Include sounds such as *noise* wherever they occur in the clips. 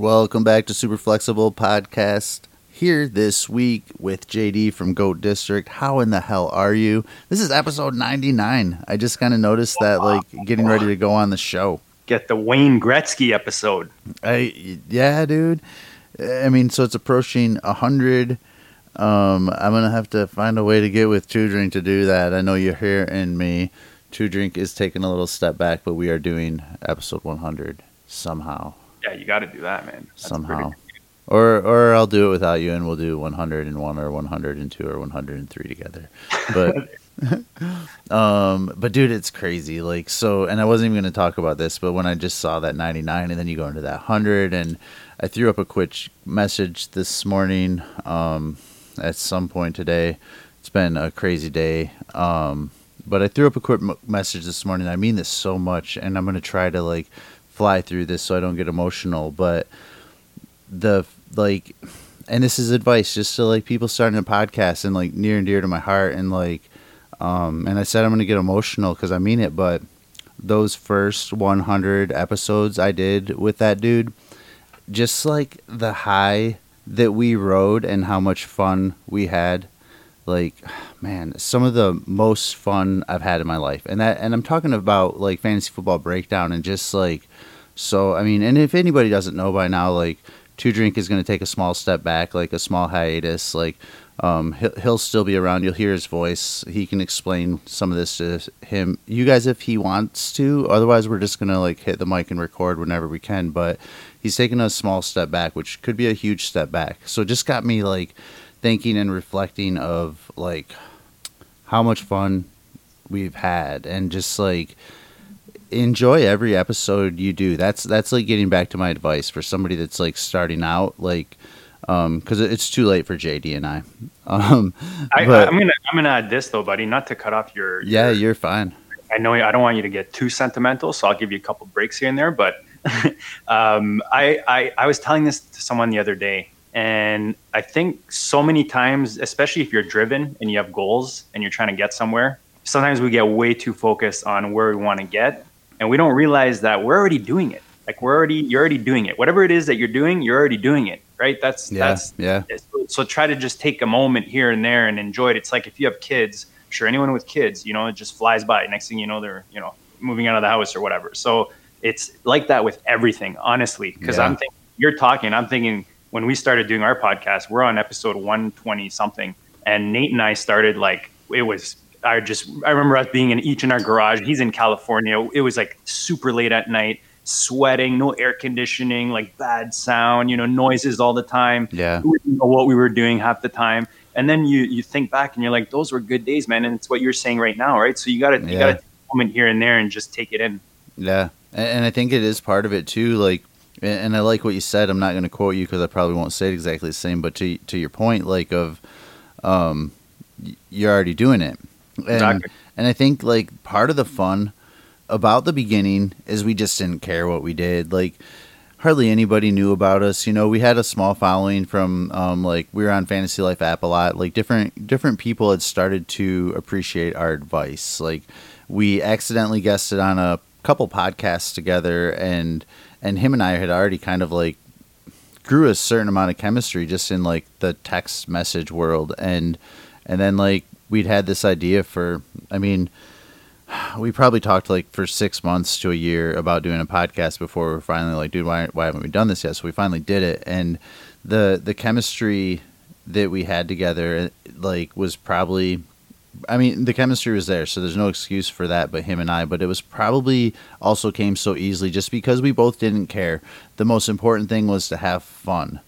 Welcome back to Super Flexible Podcast. Here this week with JD from Goat District. How in the hell are you? This is episode 99. I just kind of noticed that, like, getting ready to go on the show. Get the Wayne Gretzky episode. I yeah, dude. I mean, so it's approaching 100. Um, I'm gonna have to find a way to get with Two Drink to do that. I know you're here and me. Two Drink is taking a little step back, but we are doing episode 100 somehow. Yeah, you got to do that, man. That's somehow. Or or I'll do it without you, and we'll do 101 or 102 or 103 together. But *laughs* um, but dude, it's crazy. Like so, and I wasn't even going to talk about this, but when I just saw that 99, and then you go into that 100, and I threw up a quick message this morning. Um, at some point today, it's been a crazy day. Um, but I threw up a quick message this morning. I mean this so much, and I'm going to try to like fly through this so I don't get emotional, but the like and this is advice just to like people starting a podcast and like near and dear to my heart and like um and I said I'm going to get emotional cuz I mean it but those first 100 episodes I did with that dude just like the high that we rode and how much fun we had like man some of the most fun I've had in my life. And that and I'm talking about like fantasy football breakdown and just like so I mean and if anybody doesn't know by now like Two Drink is going to take a small step back like a small hiatus like um he'll, he'll still be around. You'll hear his voice. He can explain some of this to him. You guys if he wants to otherwise we're just going to like hit the mic and record whenever we can but he's taking a small step back which could be a huge step back. So it just got me like thinking and reflecting of like how much fun we've had and just like enjoy every episode you do that's that's like getting back to my advice for somebody that's like starting out like um because it's too late for jd and i *laughs* um I, I'm gonna I'm gonna add this though, buddy. Not to cut off your. yeah your- you're fine I know I don't want you to get too sentimental, so I'll give you a couple breaks here and there. But *laughs* um, I, I I was telling this to someone the other day, and I think so many times, especially if you're driven and you have goals and you're trying to get somewhere, sometimes we get way too focused on where we want to get, and we don't realize that we're already doing it. Like we're already you're already doing it. Whatever it is that you're doing, you're already doing it. Right? That's yeah that's yeah so, so try to just take a moment here and there and enjoy it. It's like if you have kids, sure, anyone with kids, you know, it just flies by. Next thing you know, they're, you know, moving out of the house or whatever. So it's like that with everything, honestly. Because Yeah. I'm thinking, you're talking, I'm thinking when we started doing our podcast, we're on episode 120 something. And Nate and I started like, it was, I just, I remember us being in each in our garage. He's in California. It was like super late at night, sweating, no air conditioning, like bad sound, you know, noises all the time yeah we didn't know what we were doing half the time. And then you you think back and you're like, those were good days, man. And it's what you're saying right now, right? So you gotta you Yeah. gotta moment here and there and just take it in. Yeah, and I think it is part of it too. Like, and I like what you said. I'm not going to quote you because I probably won't say it exactly the same. But to to your point, like of, um, you're already doing it, and Exactly. and I think like part of the fun about the beginning is we just didn't care what we did. Like, hardly anybody knew about us. You know, we had a small following from um, like we were on Fantasy Life app a lot. Like different different people had started to appreciate our advice. Like we accidentally guested on a couple podcasts together, and and him and I had already kind of like grew a certain amount of chemistry just in like the text message world, and and then like we'd had this idea for. I mean we probably talked like for six months to a year about doing a podcast before we were finally like, dude, why why haven't we done this yet? So we finally did it, and the the chemistry that we had together like was probably I mean, the chemistry was there, so there's no excuse for that but him and I, but it was probably also came so easily just because we both didn't care. The most important thing was to have fun.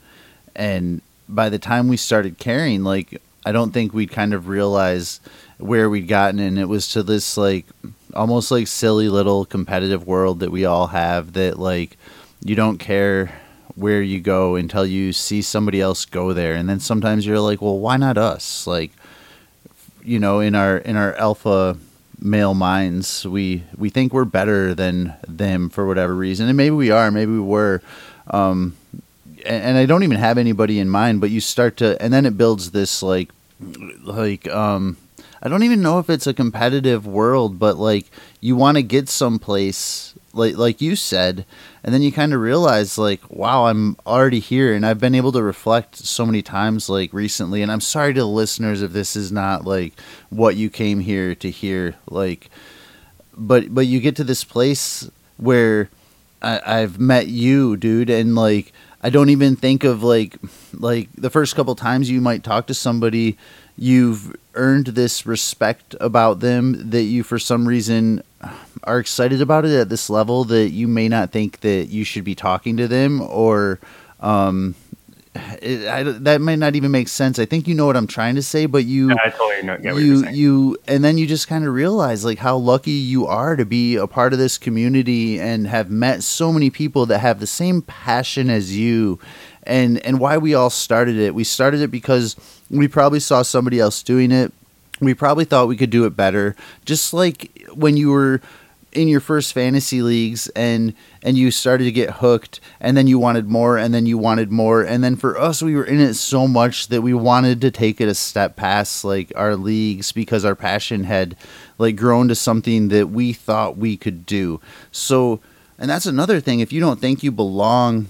And by the time we started caring, like I don't think we'd kind of realize where we'd gotten and it was to this like almost like silly little competitive world that we all have that like you don't care where you go until you see somebody else go there and then sometimes you're like well why not us like you know in our in our alpha male minds we we think we're better than them for whatever reason. And maybe we are maybe we were. Um and, and i don't even have anybody in mind but you start to and then it builds this like like um i don't even know if it's a competitive world but like you want to get someplace like like you said, and then you kind of realize like, wow, I'm already here, and I've been able to reflect so many times like recently. And I'm sorry to the listeners if this is not like what you came here to hear, like, but but you get to this place where I, I've met you, dude, and like I don't even think of like like the first couple times you might talk to somebody, you've earned this respect about them that you for some reason are excited about it at this level that you may not think that you should be talking to them or um, it, I, that might not even make sense. I think you know what I'm trying to say, but you, Yeah, I totally know- what you, you, and then you just kind of realize like how lucky you are to be a part of this community and have met so many people that have the same passion as you, and and why we all started it. We started it because we probably saw somebody else doing it. We probably thought we could do it better. Just like when you were in your first fantasy leagues and and you started to get hooked and then you wanted more and then you wanted more and then for us we were in it so much that we wanted to take it a step past like our leagues because our passion had like grown to something that we thought we could do. So and that's another thing if you don't think you belong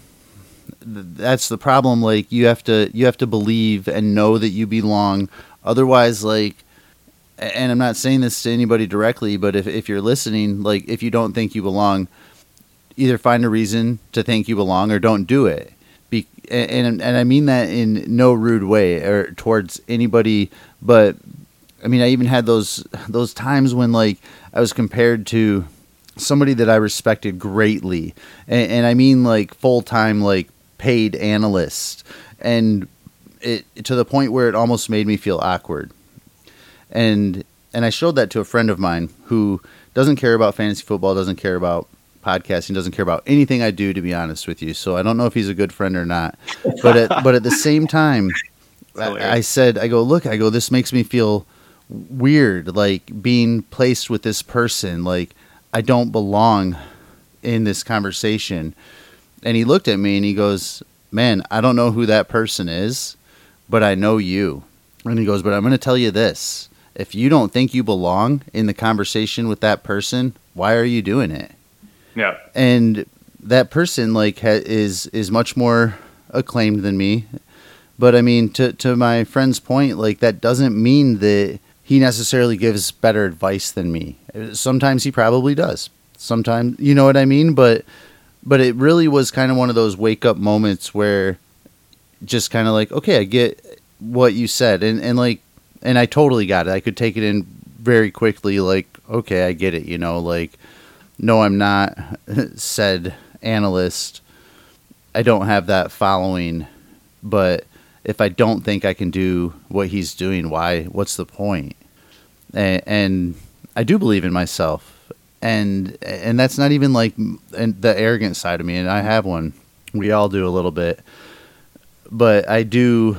th- that's the problem like you have to you have to believe and know that you belong. Otherwise like and I'm not saying this to anybody directly, but if, if you're listening, like if you don't think you belong, either find a reason to think you belong or don't do it. Be, and and I mean that in no rude way or towards anybody, but I mean I even had those those times when like I was compared to somebody that I respected greatly, and, and I mean like full time like paid analyst, and it to the point where it almost made me feel awkward and and I showed that to a friend of mine who doesn't care about fantasy football, doesn't care about podcasting, doesn't care about anything I do. To be honest with you, so I don't know if he's a good friend or not. But at, but at the same time, *laughs* I. I said, I go look, I go, this makes me feel weird, like being placed with this person, like I don't belong in this conversation. And he looked at me and he goes, Man, I don't know who that person is, but I know you. And he goes, But I'm going to tell you this. If you don't think you belong in the conversation with that person, why are you doing it? Yeah. And that person like ha- is is much more acclaimed than me. But I mean to to my friend's point, like that doesn't mean that he necessarily gives better advice than me. Sometimes he probably does. Sometimes, you know what I mean, but but it really was kind of one of those wake up moments where just kind of like, okay, I get what you said and and like and I totally got it. I could take it in very quickly like, okay, I get it, you know, like no, I'm not *laughs* said analyst. I don't have that following, but if I don't think I can do what he's doing, why? What's the point? And, and I do believe in myself, and and that's not even like the arrogant side of me, and I have one. We all do a little bit, but I do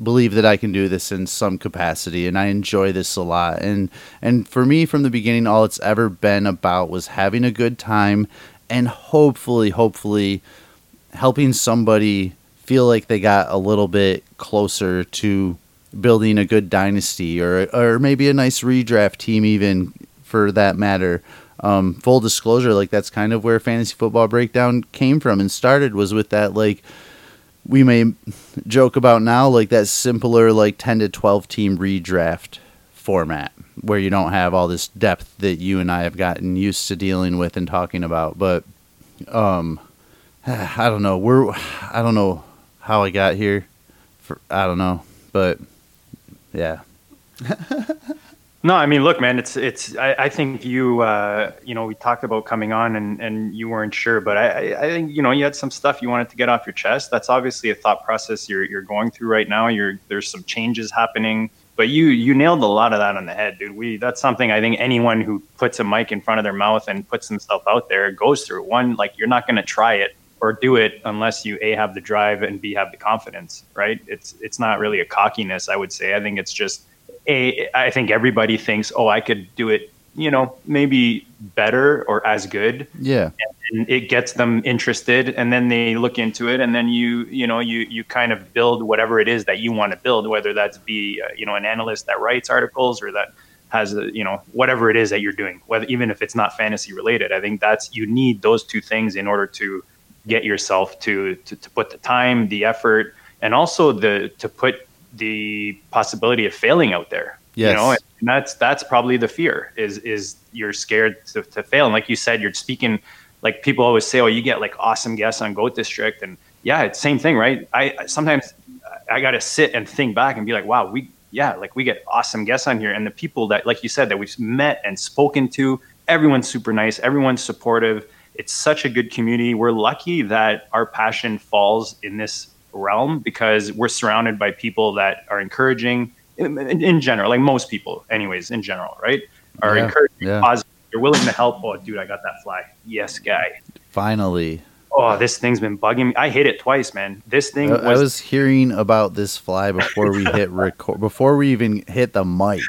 believe that I can do this in some capacity and I enjoy this a lot. And and for me from the beginning all it's ever been about was having a good time and hopefully hopefully helping somebody feel like they got a little bit closer to building a good dynasty or or maybe a nice redraft team even for that matter. Um, full disclosure, like that's kind of where fantasy football breakdown came from and started was with that like we may joke about now like that simpler like 10 to 12 team redraft format where you don't have all this depth that you and I have gotten used to dealing with and talking about. But um *sighs* I don't know. We're I don't know how I got here. For I don't know. But yeah *laughs* No, I mean, look, man, it's it's. I, I think you, uh, you know, we talked about coming on, and and you weren't sure, but I, I, think you know you had some stuff you wanted to get off your chest. That's obviously a thought process you're you're going through right now. You're there's some changes happening, but you you nailed a lot of that on the head, dude. We that's something I think anyone who puts a mic in front of their mouth and puts themselves out there goes through. One, like you're not going to try it or do it unless you a have the drive and b have the confidence, right? It's it's not really a cockiness, I would say. I think it's just a, I think everybody thinks, oh, I could do it, you know, maybe better or as good. yeah And it gets them interested, and then they look into it, and then you, you know, you you kind of build whatever it is that you want to build, whether that's be, uh, you know, an analyst that writes articles or that has a, you know whatever it is that you're doing whether even if it's not fantasy related i think that's you need those two things in order to get yourself to to, to put the time the effort and also the to put the possibility of failing out there Yes. you know and that's that's probably the fear is is you're scared to, to fail. And like you said you're speaking like people always say oh you get like awesome guests on goat district. And yeah it's same thing right? I I- sometimes i gotta sit and think back and be like wow we yeah like we get awesome guests on here. And the people that like you said that we've met and spoken to everyone's super nice everyone's supportive. It's such a good community. We're lucky that our passion falls in this realm because we're surrounded by people that are encouraging in, in, in general like most people anyways in general right? Are Yeah, encouraging yeah. positive. You're willing to help. Oh dude i got that fly. Yes guy. Finally, oh this thing's been bugging me. I hit it twice man. This thing I, was, I was hearing about this fly before we hit record, before we even hit the mic.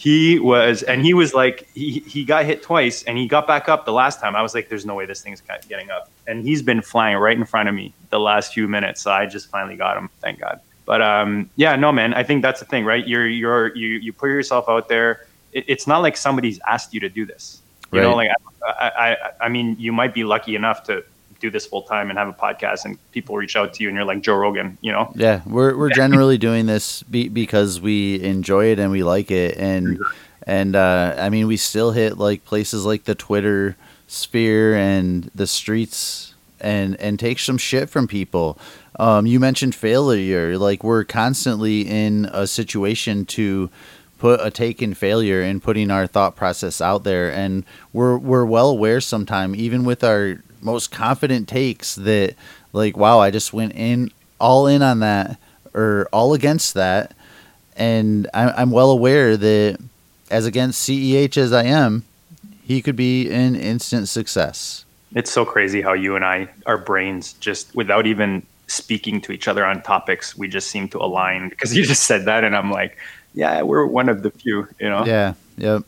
He was and he was like he, he got hit twice and he got back up the last time. I was like there's no way this thing's getting up. And he's been flying right in front of me the last few minutes. So i just finally got him thank god. But um yeah no man i think that's the thing right? You're you're you you put yourself out there. It, it's not like somebody's asked you to do this. You know Right. like I, I i mean you might be lucky enough to do this full time and have a podcast and people reach out to you and you're like joe rogan you know? Yeah, we're we're generally doing this be, because we enjoy it and we like it, and and uh, I mean we still hit like places like the Twitter sphere and the streets and and take some shit from people. Um, you mentioned failure, like we're constantly in a situation to put a take in failure and putting our thought process out there, and we're we're well aware sometime even with our most confident takes that like wow I just went in all in on that or all against that and I, I'm well aware that as against CEH as I am he could be an instant success It's so crazy how you and I, our brains, just without even speaking to each other on topics, we just seem to align. Because you just said that, and I'm like, yeah, we're one of the few, you know. yeah yep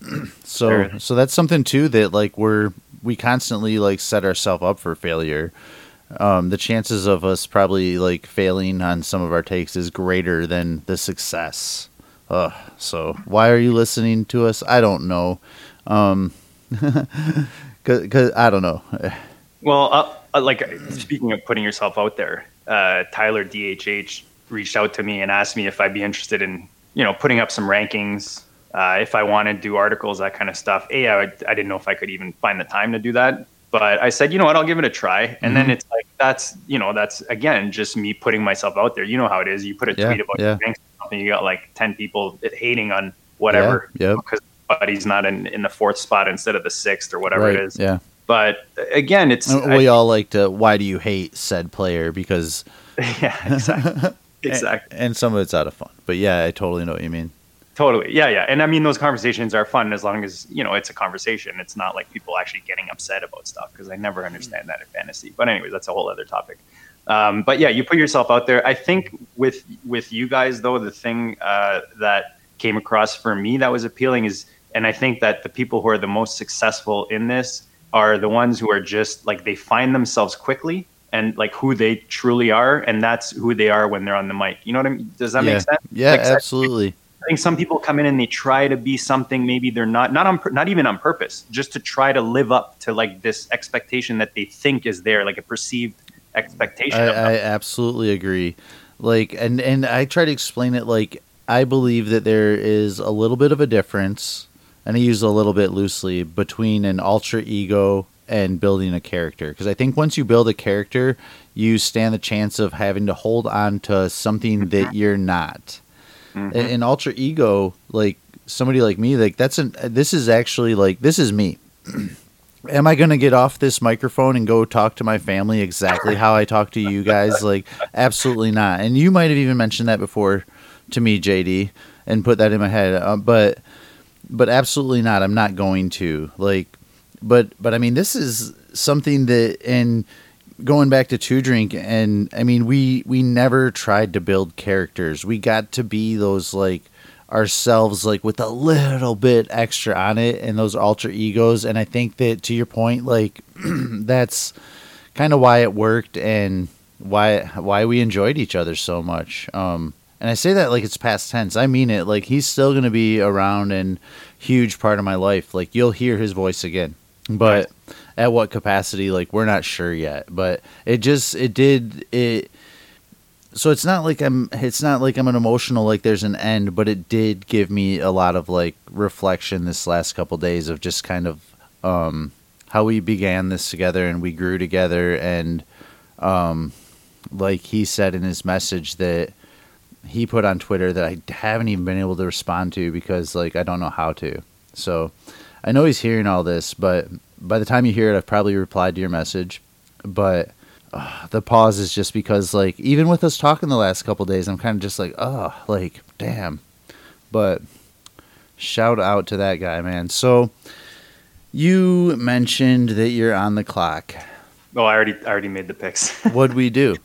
*clears throat* so so that's something too that like we're we constantly like set ourselves up for failure. Um, the chances of us probably like failing on some of our takes is greater than the success. Ugh, so why are you listening to us? I don't know. Um *laughs* because i don't know. Well, uh, uh, like speaking of putting yourself out there, uh, Tyler DHH reached out to me and asked me if I'd be interested in, you know, putting up some rankings. Uh, if I want to do articles, that kind of stuff. A, I, would- I didn't know if I could even find the time to do that. But I said, you know what, I'll give it a try. And then it's like, that's, you know, that's again, just me putting myself out there. You know how it is. You put a Yeah, tweet about yeah. your something, you got like 10 people hating on whatever. Yeah, yep. Because buddy's not in, in the fourth spot instead of the sixth or whatever right it is. yeah But again, it's Uh, I- we all like to why do you hate said player because *laughs* yeah, exactly. *laughs* exactly. and some of it's out of fun but yeah i totally know what you mean Totally. Yeah, yeah. And I mean, those conversations are fun as long as, you know, it's a conversation. It's not like people actually getting upset about stuff because I never understand that in fantasy. But anyways, that's a whole other topic. Um, but yeah, you put yourself out there. I think with with you guys though, the thing uh, that came across for me that was appealing is, and I think that the people who are the most successful in this are the ones who are just like they find themselves quickly and like who they truly are, and that's who they are when they're on the mic. You know what I mean? Does that yeah make sense? yeah Like, absolutely I think some people come in and they try to be something maybe they're not not on not even on purpose just to try to live up to like this expectation that they think is there like a perceived expectation I. I absolutely agree. Like, and and I try to explain it like I believe that there is a little bit of a difference, and I use a little bit loosely between an ultra ego and building a character. Because I think once you build a character, you stand the chance of having to hold on to something that mm-hmm. you're not. Mhm. An, ultra ego, like somebody like me, like that's an. This is actually like this is me. *clears throat* am I going to get off this microphone and go talk to my family exactly how I talk to you guys? *laughs* Like, absolutely not. And you might have even mentioned that before to me, JD, and put that in my head. Uh, but, but absolutely not. I'm not going to like, but, but I mean, this is something that, and going back to two drink, and I mean, we we never tried to build characters. We got to be those like ourselves like with a little bit extra on it and those alter egos and i think that to your point like *clears throat* that's kind of why it worked and why why we enjoyed each other so much um and I say that like it's past tense. I mean it. Like he's still going to be around and huge part of my life. Like you'll hear his voice again, but at what capacity? Like we're not sure yet. But it just it did it. So it's not like I'm. It's not like I'm an emotional. Like there's an end, but it did give me a lot of like reflection this last couple days of just kind of um, how we began this together and we grew together and um, like he said in his message that he put on Twitter that I haven't even been able to respond to because like I don't know how to. So I know he's hearing all this, but by the time you hear it, I've probably replied to your message. But uh, the pause is just because like even with us talking the last couple days, I'm kind of just like oh like damn. But shout out to that guy, man. So you mentioned that you're on the clock. Oh, I already I already made the picks. *laughs* What'd we do?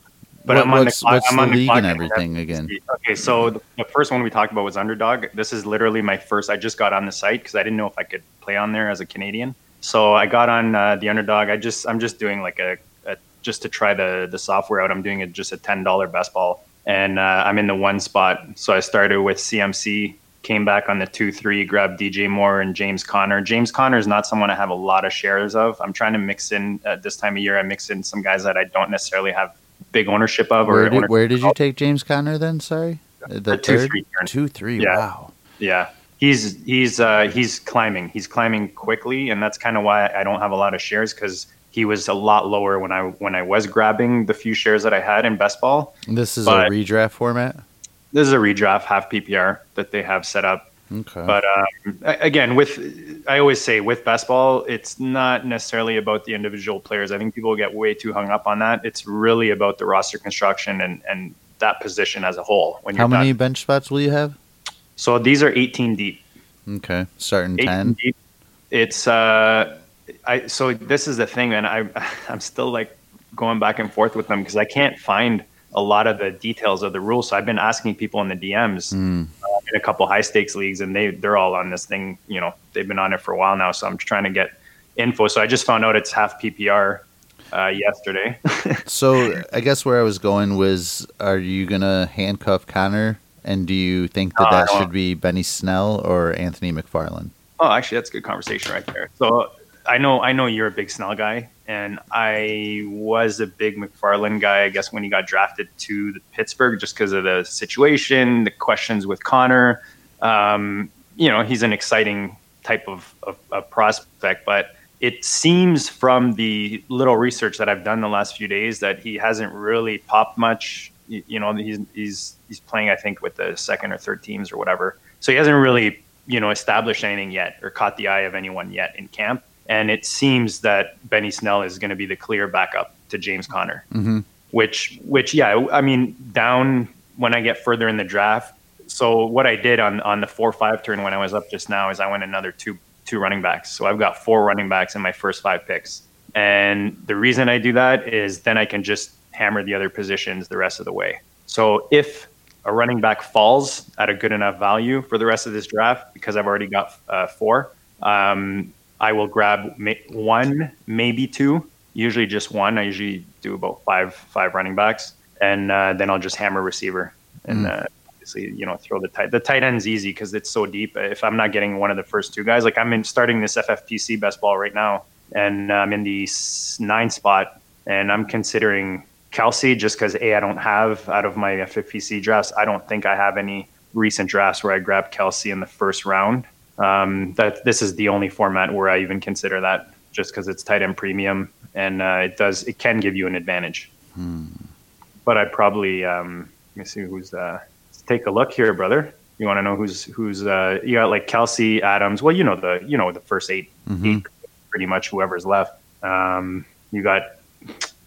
But What- I'm on the clock. what's I'm the on the league clock and everything to again? Okay, so the, the first one we talked about was Underdog. This is literally my first. I just got on the site because I didn't know if I could play on there as a Canadian. So I got on uh, the Underdog. I just I'm just doing like a, a just to try the the software out. I'm doing it just a ten dollar best ball, and uh, I'm in the one spot. So I started with CMC. Came back on the two three, grabbed DJ Moore and James Conner. James Conner is not someone I have a lot of shares of. I'm trying to mix in at this time of year. I mix in some guys that I don't necessarily have big ownership of. Or Where did, where did you take James Conner then? Sorry, the The two, third three two three. Yeah. Wow. Yeah, he's he's uh, he's climbing. He's climbing quickly, and that's kind of why I don't have a lot of shares because he was a lot lower when I when I was grabbing the few shares that I had in best ball. This is But- a redraft format. This is a redraft half PPR that they have set up. Okay. But um, again, with I always say with best ball, it's not necessarily about the individual players. I think people get way too hung up on that. It's really about the roster construction and and that position as a whole. When How many done. bench spots will you have? So these are 18 deep. Okay, starting ten. deep. It's uh, I so this is the thing, and I *laughs* I'm still like going back and forth with them because I can't find a lot of the details of the rules. So I've been asking people in the DMs Mm. uh, in a couple high stakes leagues, and they they're all on this thing. You know, they've been on it for a while now. So I'm trying to get info. So I just found out it's half PPR uh, yesterday. *laughs* So I guess where I was going was, are you gonna handcuff Conner? And do you think that Uh, that should be Benny Snell or Anthony McFarland? Oh, actually, that's a good conversation right there. So I know I know you're a big Snell guy, and I was a big McFarland guy. I guess when he got drafted to the Pittsburgh, just because of the situation, the questions with Conner. Um, you know, he's an exciting type of, of, of prospect, but it seems from the little research that I've done the last few days that he hasn't really popped much. You, know, he's he's he's playing, I think, with the second or third teams or whatever. So he hasn't really, you know, established anything yet or caught the eye of anyone yet in camp. And it seems that Benny Snell is going to be the clear backup to James Conner Mm-hmm. which which yeah i mean down when i get further in the draft so what i did on on the four five turn when i was up just now is i went another two two running backs so i've got four running backs in my first five picks and the reason i do that is then i can just hammer the other positions the rest of the way so if a running back falls at a good enough value for the rest of this draft because i've already got uh, four um, i will grab one maybe two usually just one. I usually do about five five running backs, and uh, then I'll just hammer receiver and uh, obviously you know throw the tight. The tight end's easy because it's so deep. If I'm not getting one of the first two guys, like I'm in starting this FFPC best ball right now, and I'm in the nine spot, and I'm considering Kelce just because a I don't have out of my FFPC drafts. I don't think I have any recent drafts where I grabbed Kelce in the first round. Um, that this is the only format where I even consider that, just because it's tight end premium and uh, it does it can give you an advantage. But I'd probably um, let me see who's uh, let's take a look here, brother. You want to know who's who's uh, you got like Kelce Adams. Well, you know the you know the first 8 eight pretty much whoever's left. Um, you got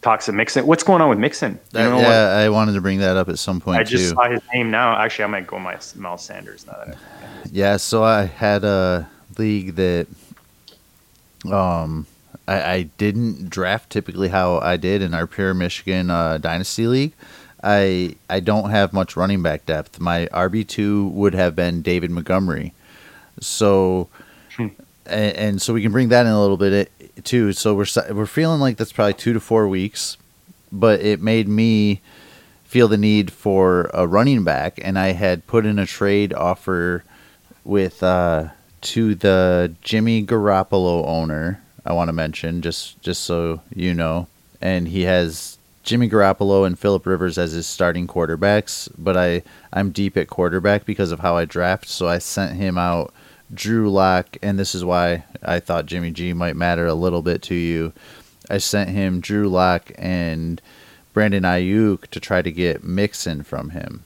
Toxic Mixon. What's going on with Mixon? You That- know what? yeah, I wanted to bring that up at some point I just too. saw his name now. Actually, I might go my Miles Sanders now. That Yeah, so I had a league that um I, I didn't draft typically how I did in our pure Michigan uh, dynasty league. I I don't have much running back depth. My RB two would have been David Montgomery. So Hmm. and, and so we can bring that in a little bit too. So we're we're feeling like that's probably two to four weeks, but it made me feel the need for a running back, and I had put in a trade offer with uh, to the Jimmy Garoppolo owner. I want to mention just just so you know, and he has Jimmy Garoppolo and Philip Rivers as his starting quarterbacks, but I I'm deep at quarterback because of how I draft, so I sent him out Drew Lock, and this is why I thought Jimmy G might matter a little bit to you. I sent him Drew Lock and Brandon Aiyuk to try to get Mixon from him.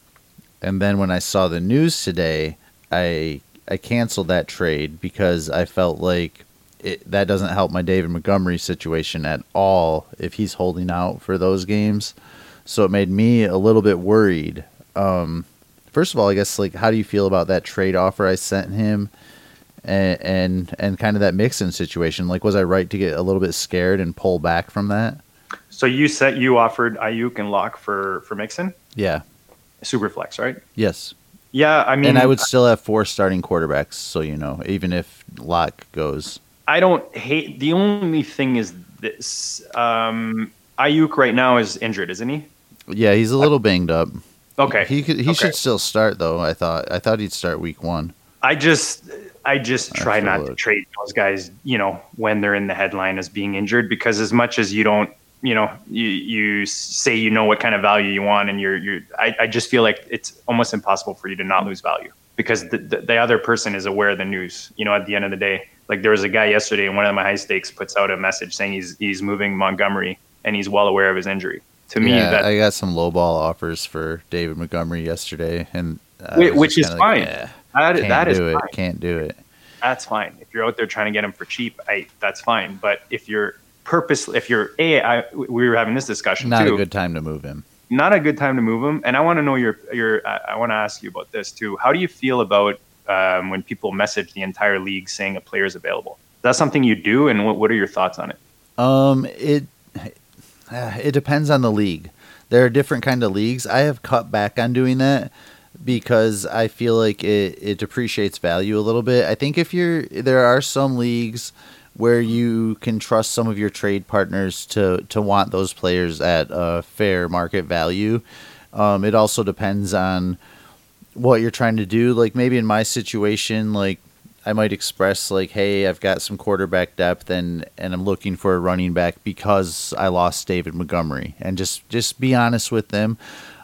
And then when I saw the news today, I I canceled that trade because I felt like it, that doesn't help my David Montgomery situation at all if he's holding out for those games. So it made me a little bit worried. Um, first of all, I guess like how do you feel about that trade offer I sent him, and and, and kind of that Mixon situation? Like, was I right to get a little bit scared and pull back from that? So you said you offered Aiyuk and Lock for for Mixon. Yeah. Superflex, right? Yes. Yeah, I mean, and I would still have four starting quarterbacks, so you know, even if Lock goes. I don't hate. The only thing is this: um, Aiyuk right now is injured, isn't he? Yeah, he's a little banged up. Okay, he could, he okay. should still start though. I thought I thought he'd start week one. I just I just try not to trade those guys, you know, when they're in the headline as being injured, because as much as you don't you know you you say you know what kind of value you want and you're you're I, I just feel like it's almost impossible for you to not lose value because the, the, the, other person is aware of the news. You know at the end of the day like there was a guy yesterday in one of my high stakes puts out a message saying he's he's moving montgomery and he's well aware of his injury. To me yeah, that, i got some low ball offers for david montgomery yesterday and which is fine like, yeah, that, can't that do it. fine. can't do it. That's fine. If you're out there trying to get them for cheap I, that's fine. But if you're purposely if you're a I, we were having this discussion not too, a good time to move him. Not a good time to move him. And i want to know your your i want to ask you about this too. How do you feel about um, when people message the entire league saying a player is available? Is that something you do? And what, what are your thoughts on it? Um it *sighs* it depends on the league. There are different kind of leagues. I have cut back on doing that because i feel like it, it depreciates value a little bit i think if you're there are some leagues where you can trust some of your trade partners to to want those players at a fair market value. Um, it also depends on what you're trying to do. Like maybe in my situation, like I might express like, "Hey, I've got some quarterback depth, and and I'm looking for a running back because I lost David Montgomery," and just just be honest with them.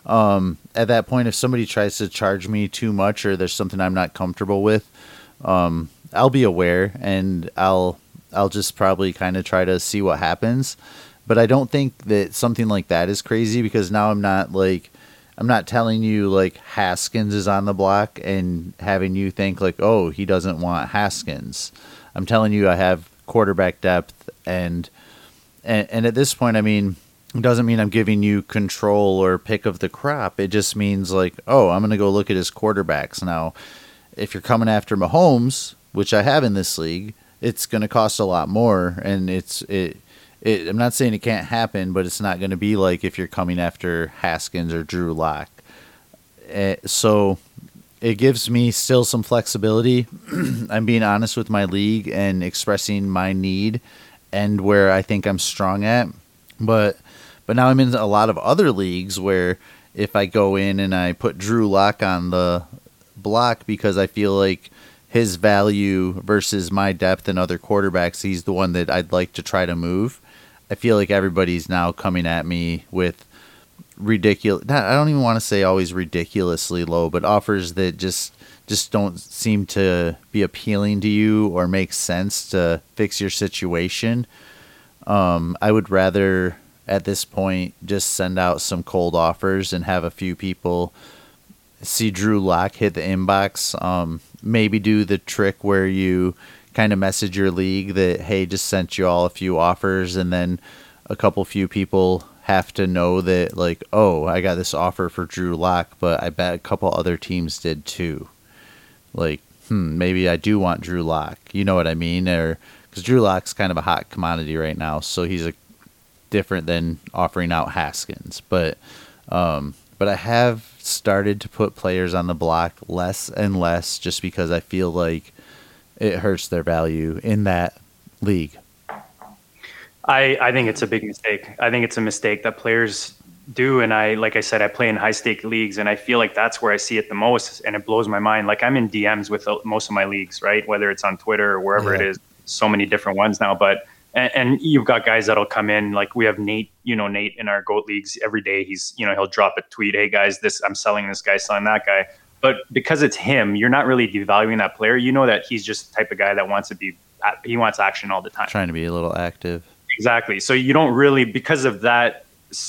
Um, at that point, if somebody tries to charge me too much or there's something I'm not comfortable with, um, I'll be aware and I'll I'll just probably kind of try to see what happens. But I don't think that something like that is crazy because now I'm not like I'm not telling you like Haskins is on the block and having you think like, oh, he doesn't want Haskins. I'm telling you I have quarterback depth and and, and at this point, I mean, doesn't mean I'm giving you control or pick of the crop. It just means like, oh, I'm gonna go look at his quarterbacks now. If you're coming after Mahomes, which I have in this league, it's going to cost a lot more, and it's it, it. I'm not saying it can't happen, but it's not going to be like if you're coming after Haskins or Drew Lock. Uh, so it gives me still some flexibility. *clears throat* I'm being honest with my league and expressing my need and where I think I'm strong at. But but now I'm in a lot of other leagues where if I go in and I put Drew Lock on the block because I feel like his value versus my depth and other quarterbacks, he's the one that I'd like to try to move. I feel like everybody's now coming at me with ridiculous. I don't even want to say always ridiculously low, but offers that just just don't seem to be appealing to you or make sense to fix your situation. Um, I would rather at this point just send out some cold offers and have a few people see Drew Lock hit the inbox. Um, maybe do the trick where you kind of message your league that hey, just sent you all a few offers, and then a couple few people have to know that like oh, I got this offer for Drew Lock, but I bet a couple other teams did too. Like hmm, maybe I do want Drew Lock. You know what I mean? Or because Drew Lock's kind of a hot commodity right now, so he's a different than offering out Haskins, but. Um, but I have started to put players on the block less and less just because I feel like it hurts their value in that league. I, I think it's a big mistake. I think it's a mistake that players do and i like i said i play in high stake leagues and i feel like that's where i see it the most and it blows my mind like i'm in dms with uh, most of my leagues right whether it's on twitter or wherever yeah. it is so many different ones now but and, and, you've got guys that'll come in like we have nate you know nate in our goat leagues every day. He's you know he'll drop a tweet hey guys this i'm selling this guy selling that guy. But because it's him you're not really devaluing that player. You know that he's just the type of guy that wants to be he wants action all the time. Trying to be a little active. Exactly. So you don't really because of that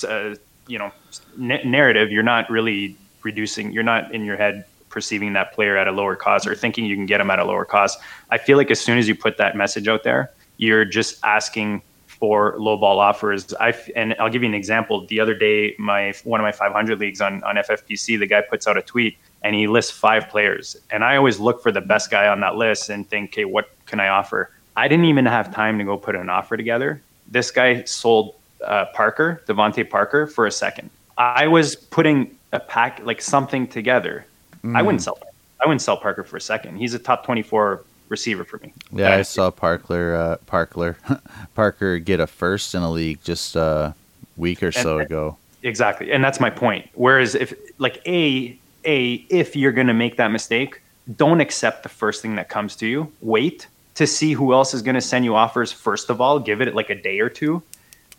uh, you know n- narrative, you're not really reducing. You're not in your head perceiving that player at a lower cost or thinking you can get him at a lower cost. I feel like as soon as you put that message out there, you're just asking for low ball offers. I and I'll give you an example. The other day, my one of my 500 leagues on on FFPC, the guy puts out a tweet and he lists five players, and I always look for the best guy on that list and think, okay, what can I offer? I didn't even have time to go put an offer together. This guy sold uh, Parker, DeVante Parker, for a second. I was putting a pack like something together. Mm. I wouldn't mm. sell. I wouldn't sell Parker for a second. He's a top twenty-four receiver for me. Yeah, I saw Parker, uh, Parker, *laughs* Parker get a first in a league just a week or so and, ago. Exactly, and that's my point. Whereas if like a a if you're going to make that mistake, don't accept the first thing that comes to you. Wait to see who else is going to send you offers. First of all, give it like a day or two,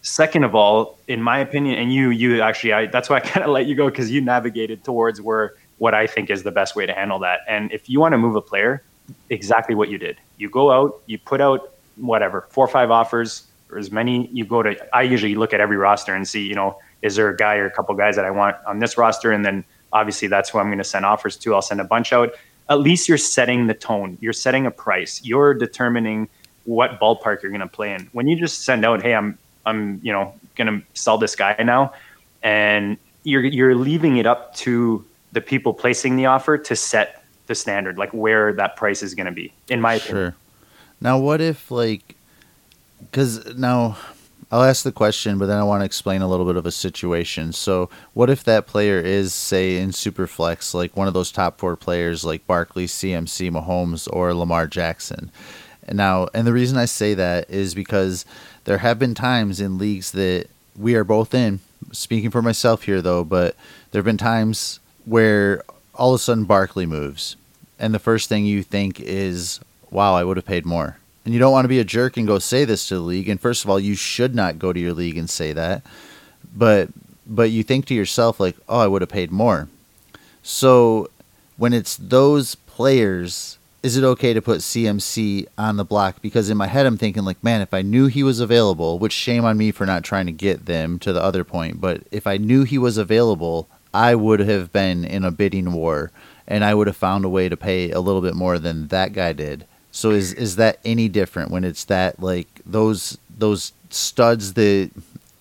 Second of all, in my opinion, and you, you actually, I, that's why I *laughs* kind of let you go because you navigated towards where what I think is the best way to handle that. And if you want to move a player, exactly what you did. You go out, you put out whatever four or five offers or as many. You go to. I usually look at every roster and see, you know, is there a guy or a couple guys that I want on this roster, and then obviously that's who I'm going to send offers to. I'll send a bunch out. At least you're setting the tone. You're setting a price. You're determining what ballpark you're going to play in. When you just send out, hey, I'm I'm, you know, going to sell this guy now. And you're, you're leaving it up to the people placing the offer to set the standard, like where that price is going to be, in my sure. opinion. Now, what if, like, because now I'll ask the question, but then I want to explain a little bit of a situation. So, what if that player is, say, in Superflex, like one of those top four players, like Barkley, CMC, Mahomes, or Lamar Jackson? Now, and the reason I say that is because there have been times in leagues that we are both in, speaking for myself here though, but there have been times where all of a sudden Barkley moves, and the first thing you think is, wow, I would have paid more. And you don't want to be a jerk and go say this to the league. And first of all, you should not go to your league and say that. But but you think to yourself like, oh, I would have paid more. So when it's those players is it okay to put CMC on the block? Because in my head, I'm thinking, like, man, if I knew he was available, which shame on me for not trying to get them to the other point, but if I knew he was available, I would have been in a bidding war and I would have found a way to pay a little bit more than that guy did. So is is that any different when it's that like those those studs that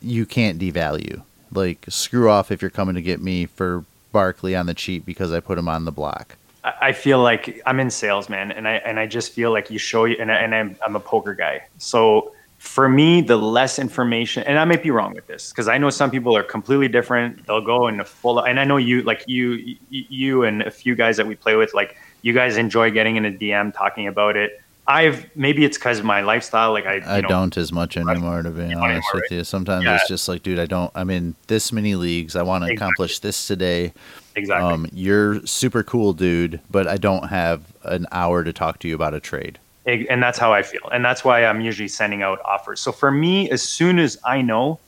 you can't devalue? Like screw off if you're coming to get me for Barkley on the cheap because I put him on the block. I feel like I'm in sales, man, and I and I just feel like you show you, and, I, and I'm I'm a poker guy. So for me, the less information, and I might be wrong with this because I know some people are completely different. They'll go in a full, and I know you, like you, you and a few guys that we play with, like you guys enjoy getting in a DM talking about it. I've maybe it's because of my lifestyle. Like I, I know, don't as much anymore, to be honest anymore, with right? you. Sometimes yeah. it's just like, dude, I don't. I'm in this many leagues. I want to exactly. accomplish this today. Exactly. Um, you're super cool, dude, but I don't have an hour to talk to you about a trade. And that's how I feel. And that's why I'm usually sending out offers. So for me, as soon as I know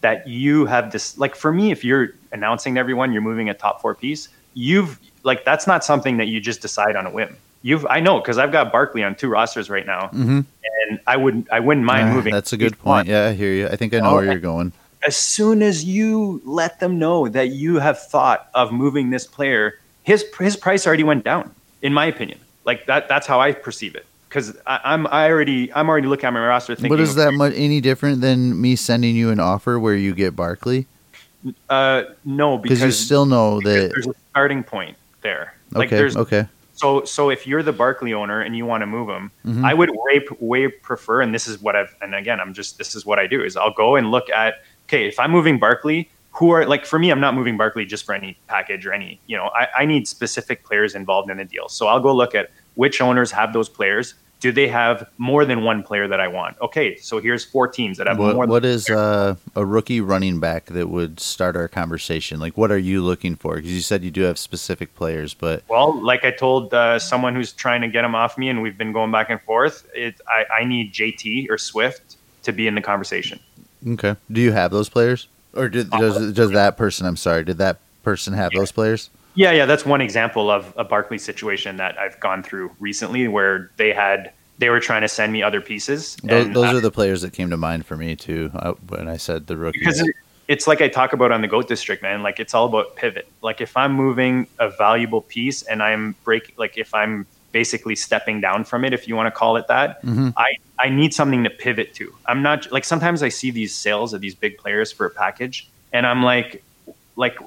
that you have this, like for me, if you're announcing to everyone you're moving a top four piece, you've like that's not something that you just decide on a whim. You've I know because I've got Barkley on two rosters right now, mm-hmm. and I wouldn't I wouldn't mind uh, moving. That's a good point. One. Yeah, I hear you. I think I know where you're going as soon as you let them know that you have thought of moving this player, his his price already went down. In my opinion, like that that's how I perceive it. Because I'm I already I'm already looking at my roster thinking. But is that much any different than me sending you an offer where you get Barkley? Uh, no, because you still know that there's a starting point there. Like okay. There's, okay. So, so if you're the Barkley owner and you want to move him, mm-hmm. I would way, way prefer, and this is what I've, and again, I'm just, this is what I do is I'll go and look at okay, if I'm moving Barkley, who are like for me, I'm not moving Barkley just for any package or any, you know, I, I need specific players involved in the deal. So I'll go look at which owners have those players do they have more than one player that I want? Okay, so here's four teams that have what, more. What is uh, a rookie running back that would start our conversation? Like, what are you looking for? Because you said you do have specific players, but well, like I told uh, someone who's trying to get him off me, and we've been going back and forth. It, I, I need JT or Swift to be in the conversation. Okay. Do you have those players, or did, does does that person? I'm sorry. Did that person have yeah. those players? Yeah, yeah, that's one example of a Barkley situation that I've gone through recently, where they had they were trying to send me other pieces. Those, those I, are the players that came to mind for me too uh, when I said the rookies. Because it's like I talk about on the Goat District, man. Like it's all about pivot. Like if I'm moving a valuable piece and I'm break, like if I'm basically stepping down from it, if you want to call it that, mm-hmm. I I need something to pivot to. I'm not like sometimes I see these sales of these big players for a package, and I'm like, like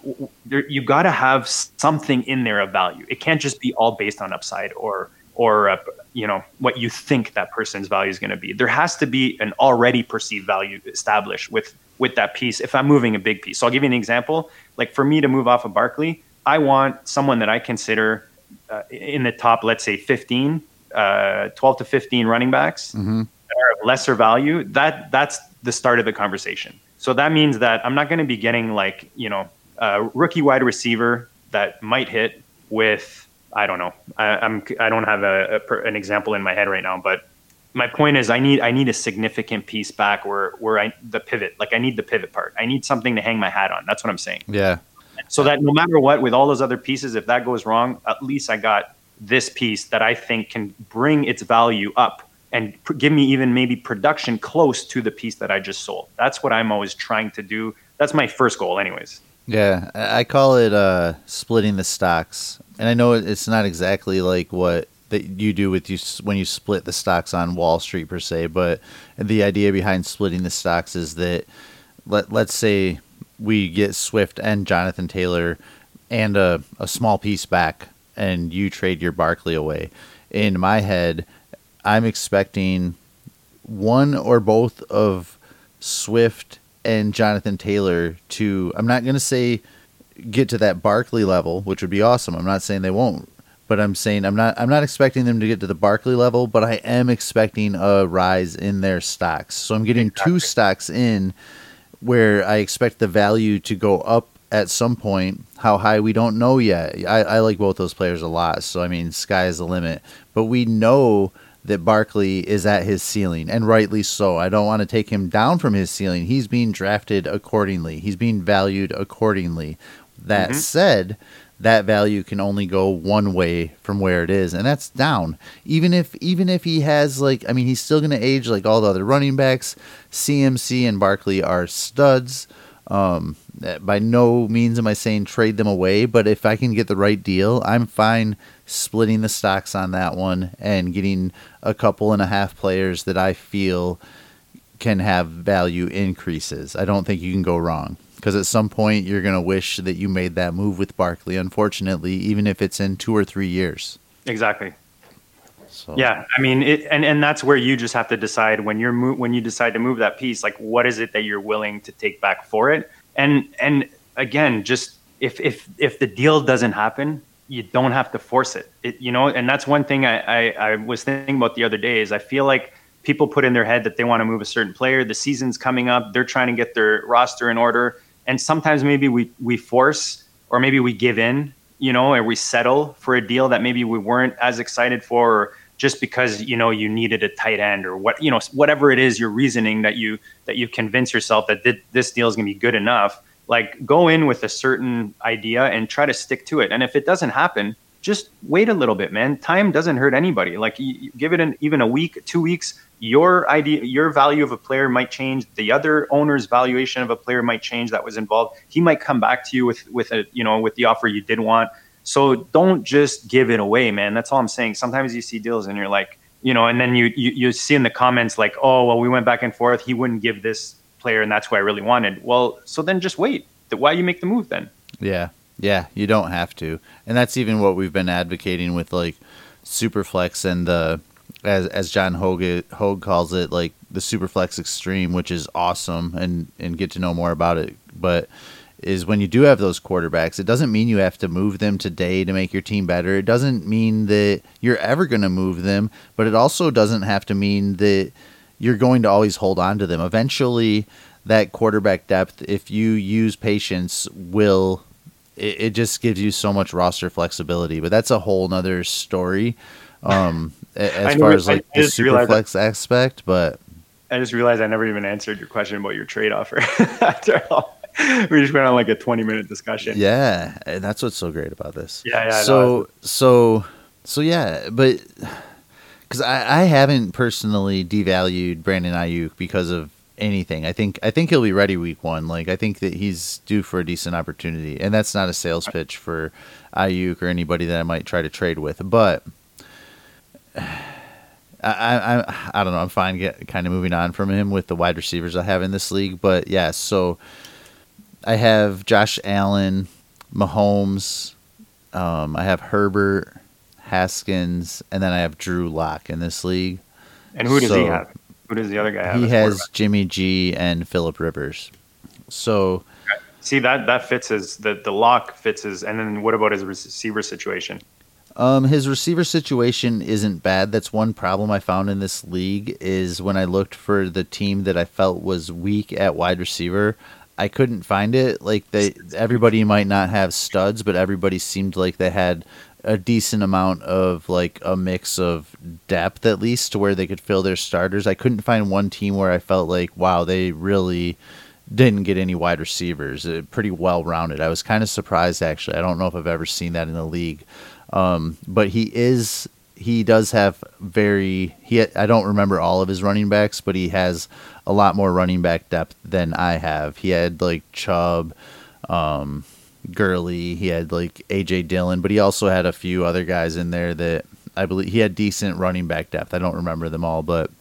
there, you got to have something in there of value. It can't just be all based on upside or or uh, you know what you think that person's value is going to be. There has to be an already perceived value established with with that piece. If I'm moving a big piece, so I'll give you an example. Like for me to move off of Barkley, I want someone that I consider uh, in the top, let's say 15, uh, 12 to 15 running backs mm-hmm. that are of lesser value. That that's the start of the conversation. So that means that I'm not going to be getting like you know a rookie wide receiver that might hit with I don't know. I, I'm I don't have a, a, an example in my head right now, but my point is I need I need a significant piece back where where I the pivot like I need the pivot part. I need something to hang my hat on. That's what I'm saying. Yeah. So that no matter what, with all those other pieces, if that goes wrong, at least I got this piece that I think can bring its value up and pr- give me even maybe production close to the piece that I just sold. That's what I'm always trying to do. That's my first goal, anyways. Yeah, I call it uh, splitting the stocks, and I know it's not exactly like what that you do with you when you split the stocks on Wall Street per se, but the idea behind splitting the stocks is that let let's say we get Swift and Jonathan Taylor and a, a small piece back, and you trade your Barkley away. In my head, I'm expecting one or both of Swift and Jonathan Taylor to I'm not going to say get to that Barkley level, which would be awesome. I'm not saying they won't, but I'm saying I'm not I'm not expecting them to get to the Barkley level, but I am expecting a rise in their stocks. So I'm getting exactly. two stocks in where I expect the value to go up at some point. How high we don't know yet. I, I like both those players a lot, so I mean sky is the limit. But we know that Barkley is at his ceiling, and rightly so. I don't want to take him down from his ceiling. He's being drafted accordingly, he's being valued accordingly. That mm-hmm. said, that value can only go one way from where it is, and that's down. Even if even if he has like, I mean, he's still going to age like all the other running backs. CMC and Barkley are studs. Um, by no means am I saying trade them away, but if I can get the right deal, I'm fine splitting the stocks on that one and getting a couple and a half players that I feel can have value increases. I don't think you can go wrong because at some point you're going to wish that you made that move with Barkley, unfortunately, even if it's in two or three years. Exactly. So. Yeah, I mean, it, and and that's where you just have to decide when you're mo- when you decide to move that piece, like what is it that you're willing to take back for it, and and again, just if if if the deal doesn't happen, you don't have to force it. it you know, and that's one thing I, I, I was thinking about the other day is I feel like people put in their head that they want to move a certain player. The season's coming up. They're trying to get their roster in order. And sometimes maybe we, we force or maybe we give in, you know, or we settle for a deal that maybe we weren't as excited for or just because, you know, you needed a tight end or what, you know, whatever it is, your reasoning that you, that you convince yourself that this deal is going to be good enough like go in with a certain idea and try to stick to it. And if it doesn't happen, just wait a little bit, man. Time doesn't hurt anybody. Like you, you give it an, even a week, two weeks, your idea, your value of a player might change. The other owner's valuation of a player might change that was involved. He might come back to you with, with a, you know, with the offer you did want. So don't just give it away, man. That's all I'm saying. Sometimes you see deals and you're like, you know, and then you, you, you see in the comments like, oh, well, we went back and forth. He wouldn't give this player and that's who I really wanted. Well, so then just wait. Why you make the move then? Yeah. Yeah, you don't have to. And that's even what we've been advocating with like Superflex and the as as John Hogue Hogue calls it, like the Superflex Extreme, which is awesome and and get to know more about it. But is when you do have those quarterbacks, it doesn't mean you have to move them today to make your team better. It doesn't mean that you're ever going to move them, but it also doesn't have to mean that you're going to always hold on to them. Eventually, that quarterback depth, if you use patience, will it, it just gives you so much roster flexibility. But that's a whole nother story. Um, *laughs* as far as like the super flex aspect, but I just realized I never even answered your question about your trade offer *laughs* after all. we just went on like a 20 minute discussion. Yeah, that's what's so great about this. Yeah, yeah. So, so, so yeah, but because I, I haven't personally devalued Brandon Aiyuk because of anything. I think I think he'll be ready week one. Like I think that he's due for a decent opportunity, and that's not a sales pitch for Aiyuk or anybody that I might try to trade with. But *sighs* I I I don't know. I'm fine get kind of moving on from him with the wide receivers I have in this league. But yeah, so I have Josh Allen, Mahomes, um, I have Herbert, Haskins, and then I have Drew Lock in this league. And who does so he have? Who does the other guy have? He has Jimmy G and Philip Rivers. So see that that fits his the the lock fits his. And then what about his receiver situation? Um, his receiver situation isn't bad. That's one problem I found in this league is when I looked for the team that I felt was weak at wide receiver. I couldn't find it. Like they, everybody might not have studs, but everybody seemed like they had a decent amount of like a mix of depth at least to where they could fill their starters. I couldn't find one team where I felt like wow, they really didn't get any wide receivers. Uh, pretty well rounded. I was kind of surprised actually. I don't know if I've ever seen that in the league. Um, but he is he does have very he I don't remember all of his running backs, but he has a lot more running back depth than I have. He had like Chubb, um, Gurley, he had like AJ Dillon, but he also had a few other guys in there that I believe he had decent running back depth. I don't remember them all, but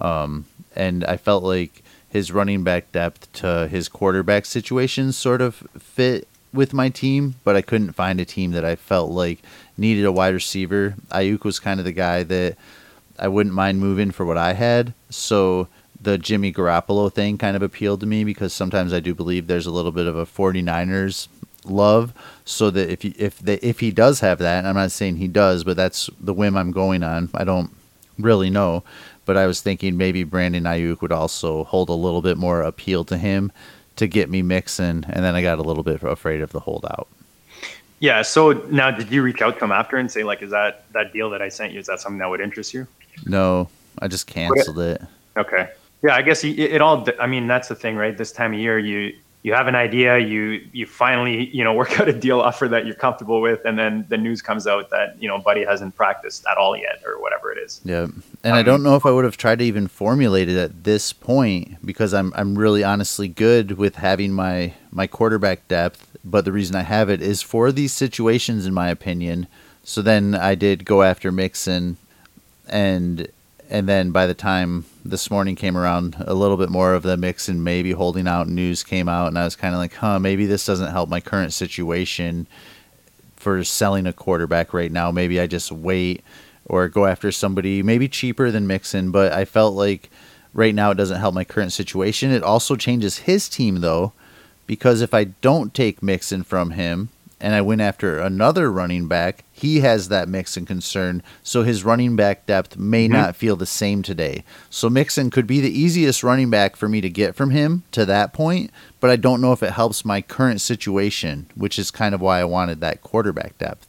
um, and I felt like his running back depth to his quarterback situation sort of fit with my team, but I couldn't find a team that I felt like needed a wide receiver. Aiyuk was kind of the guy that I wouldn't mind moving for what I had. So the Jimmy Garoppolo thing kind of appealed to me because sometimes I do believe there's a little bit of a 49ers love so that if he, if they, if he does have that, I'm not saying he does, but that's the whim I'm going on. I don't really know, but I was thinking maybe Brandon Aiyuk would also hold a little bit more appeal to him to get me mixing, and then I got a little bit afraid of the holdout. Yeah. So now, did you reach out to him after and say like, "Is that that deal that I sent you? Is that something that would interest you?" No, I just canceled it. Okay. Yeah, I guess it all. I mean, that's the thing, right? This time of year, you you have an idea, you you finally you know *laughs* work out a deal offer that you're comfortable with, and then the news comes out that you know Buddy hasn't practiced at all yet, or whatever it is. Yeah, and um, I don't know if I would have tried to even formulate it at this point because I'm I'm really honestly good with having my my quarterback depth, but the reason I have it is for these situations, in my opinion. So then I did go after Mixon, and and then by the time this morning came around, a little bit more of the mix and maybe holding out news came out, and I was kind of like, huh, maybe this doesn't help my current situation for selling a quarterback right now. Maybe I just wait or go after somebody maybe cheaper than Mixon, but I felt like right now it doesn't help my current situation. It also changes his team though, because if I don't take Mixon from him, and I went after another running back, he has that Mixon concern, so his running back depth may mm-hmm. not feel the same today. So Mixon could be the easiest running back for me to get from him to that point, but I don't know if it helps my current situation, which is kind of why I wanted that quarterback depth.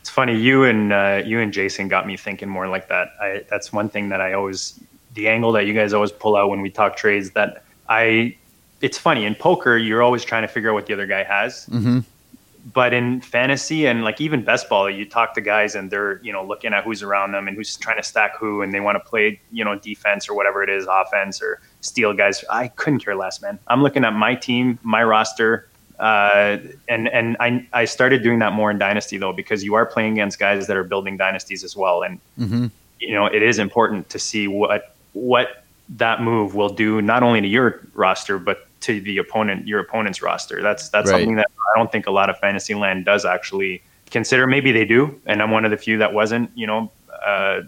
It's funny you and uh, you and Jason got me thinking more like that. I, that's one thing that I always the angle that you guys always pull out when we talk trades that I. It's funny in poker, you're always trying to figure out what the other guy has. Mm-hmm but in fantasy and like even best ball, you talk to guys and they're you know looking at who's around them and who's trying to stack who, and they want to play you know defense or whatever it is, offense or steal guys. I couldn't care less, man. I'm looking at my team, my roster, uh, and and I I started doing that more in dynasty though because you are playing against guys that are building dynasties as well, and mm-hmm. you know it is important to see what what that move will do not only to your roster but to the opponent, your opponent's roster. That's that's right. something that I don't think a lot of fantasy land does actually consider. Maybe they do, and I'm one of the few that wasn't. You know, uh,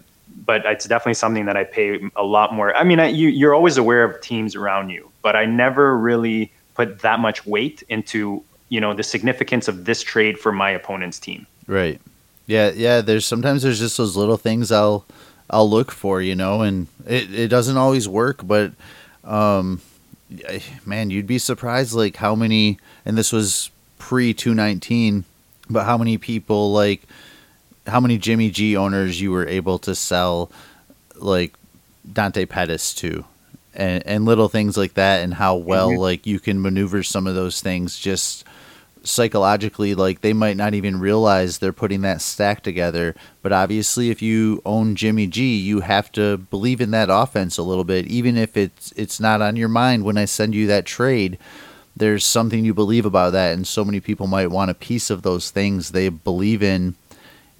but it's definitely something that I pay a lot more. I mean, I, you you're always aware of teams around you, but I never really put that much weight into you know the significance of this trade for my opponent's team. Right. Yeah, yeah, there's sometimes there's just those little things I'll I'll look for, you know, and it, it doesn't always work, but um man, you'd be surprised like how many and this was pre 219, but how many people like how many Jimmy G owners you were able to sell like Dante Pettis to and and little things like that and how well mm-hmm. like you can maneuver some of those things just psychologically like they might not even realize they're putting that stack together. But obviously if you own Jimmy G you have to believe in that offense a little bit. Even if it's it's not on your mind when I send you that trade there's something you believe about that. And so many people might want a piece of those things they believe in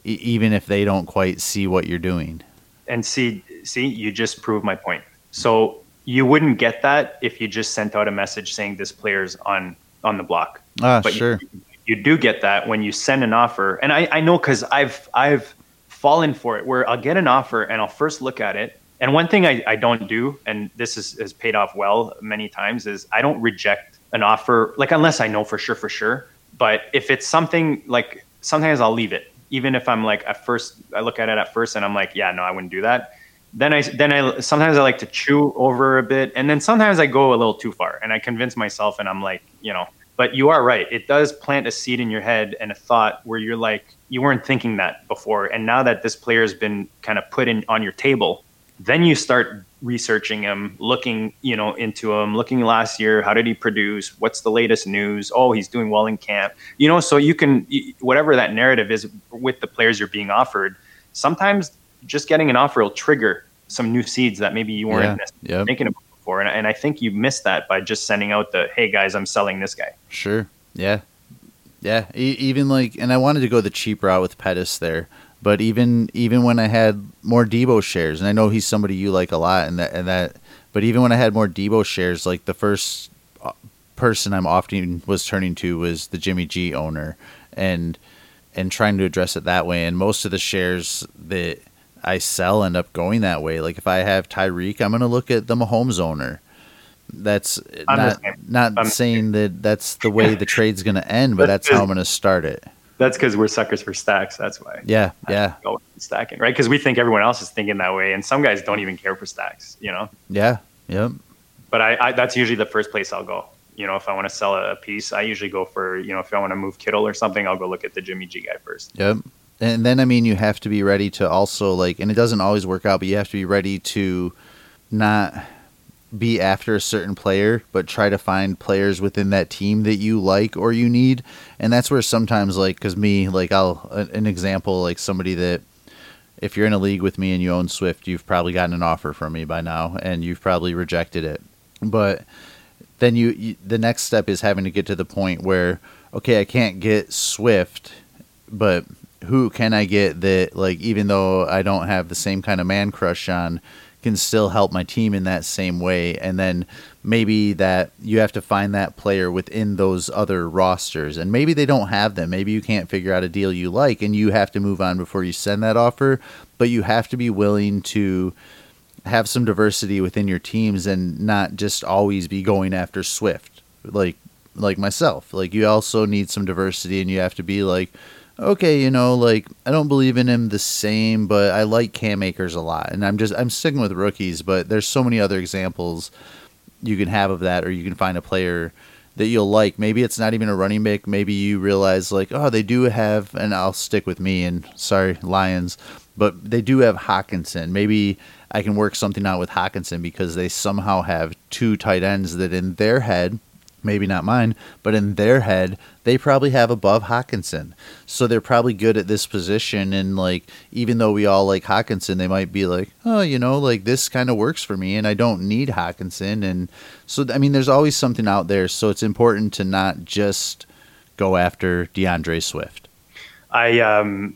even if they don't quite see what you're doing. And see see you just proved my point. So you wouldn't get that if you just sent out a message saying this player's on on the block. Ah, but sure. You, you, do get that when you send an offer, and I, I know because I've I've fallen for it where I'll get an offer and I'll first look at it. And one thing I, I don't do, and this is, has paid off well many times, is I don't reject an offer like unless I know for sure for sure. But if it's something like sometimes I'll leave it, even if I'm like at first I look at it at first and I'm like, yeah, no, I wouldn't do that then I then I sometimes I like to chew over a bit, and then sometimes I go a little too far, and I convince myself, and I'm like, you know. But you are right; it does plant a seed in your head and a thought where you're like, you weren't thinking that before, and now that this player has been kind of put in on your table, then you start researching him, looking, you know, into him, looking last year, how did he produce? What's the latest news? Oh, he's doing well in camp. You know, so you can whatever that narrative is with the players you're being offered. Sometimes just getting an offer will trigger some new seeds that maybe you weren't yeah, yep. about before. And, and I think you missed that by just sending out the, hey guys, I'm selling this guy. Sure. Yeah. Yeah. E- even like, and I wanted to go the cheap route with Pettis there. But even even when I had more Deebo shares, and I know he's somebody you like a lot, and that and that, but even when I had more Deebo shares, like the first uh, person I'm often was turning to was the Jimmy G owner, and and trying to address it that way. And most of the shares that I sell end up going that way. Like if I have Tyreek, I'm going to look at the Mahomes owner. That's I'm not not I'm saying that that's the way the *laughs* trade's going to end, but that's, that's how I'm going to start it. That's because we're suckers for stacks. That's why. Yeah, yeah. Stacking, right? Because we think everyone else is thinking that way, and some guys don't even care for stacks. You know. Yeah. Yep. But I, I that's usually the first place I'll go. You know, if I want to sell a piece, I usually go for you know if I want to move Kittle or something, I'll go look at the Jimmy G guy first. Yep and then I mean you have to be ready to also like, and it doesn't always work out, but you have to be ready to not be after a certain player, but try to find players within that team that you like or you need. And that's where sometimes, like, because me, like, I'll, an example, like somebody that, if you're in a league with me and you own Swift, you've probably gotten an offer from me by now and you've probably rejected it. But then you, you the next step is having to get to the point where, okay, I can't get Swift, but who can I get that like even though I don't have the same kind of man crush on can still help my team in that same way? And then maybe that you have to find that player within those other rosters. And maybe they don't have them. Maybe you can't figure out a deal you like and you have to move on before you send that offer. But you have to be willing to have some diversity within your teams and not just always be going after Swift like like myself. Like you also need some diversity and you have to be like okay, you know, like I don't believe in him the same, but I like Cam Akers a lot, and I'm just I'm sticking with rookies. But there's so many other examples you can have of that, or you can find a player that you'll like. Maybe it's not even a running back. Maybe you realize like, oh, they do have, and I'll stick with me. And sorry, Lions, but they do have Hockenson. Maybe I can work something out with Hockenson because they somehow have two tight ends that in their head maybe not mine, but in their head, they probably have above Hockenson. So they're probably good at this position. And like, even though we all like Hockenson, they might be like, oh, you know, like this kind of works for me and I don't need Hawkinson. And so, I mean, there's always something out there. So it's important to not just go after DeAndre Swift. I, um,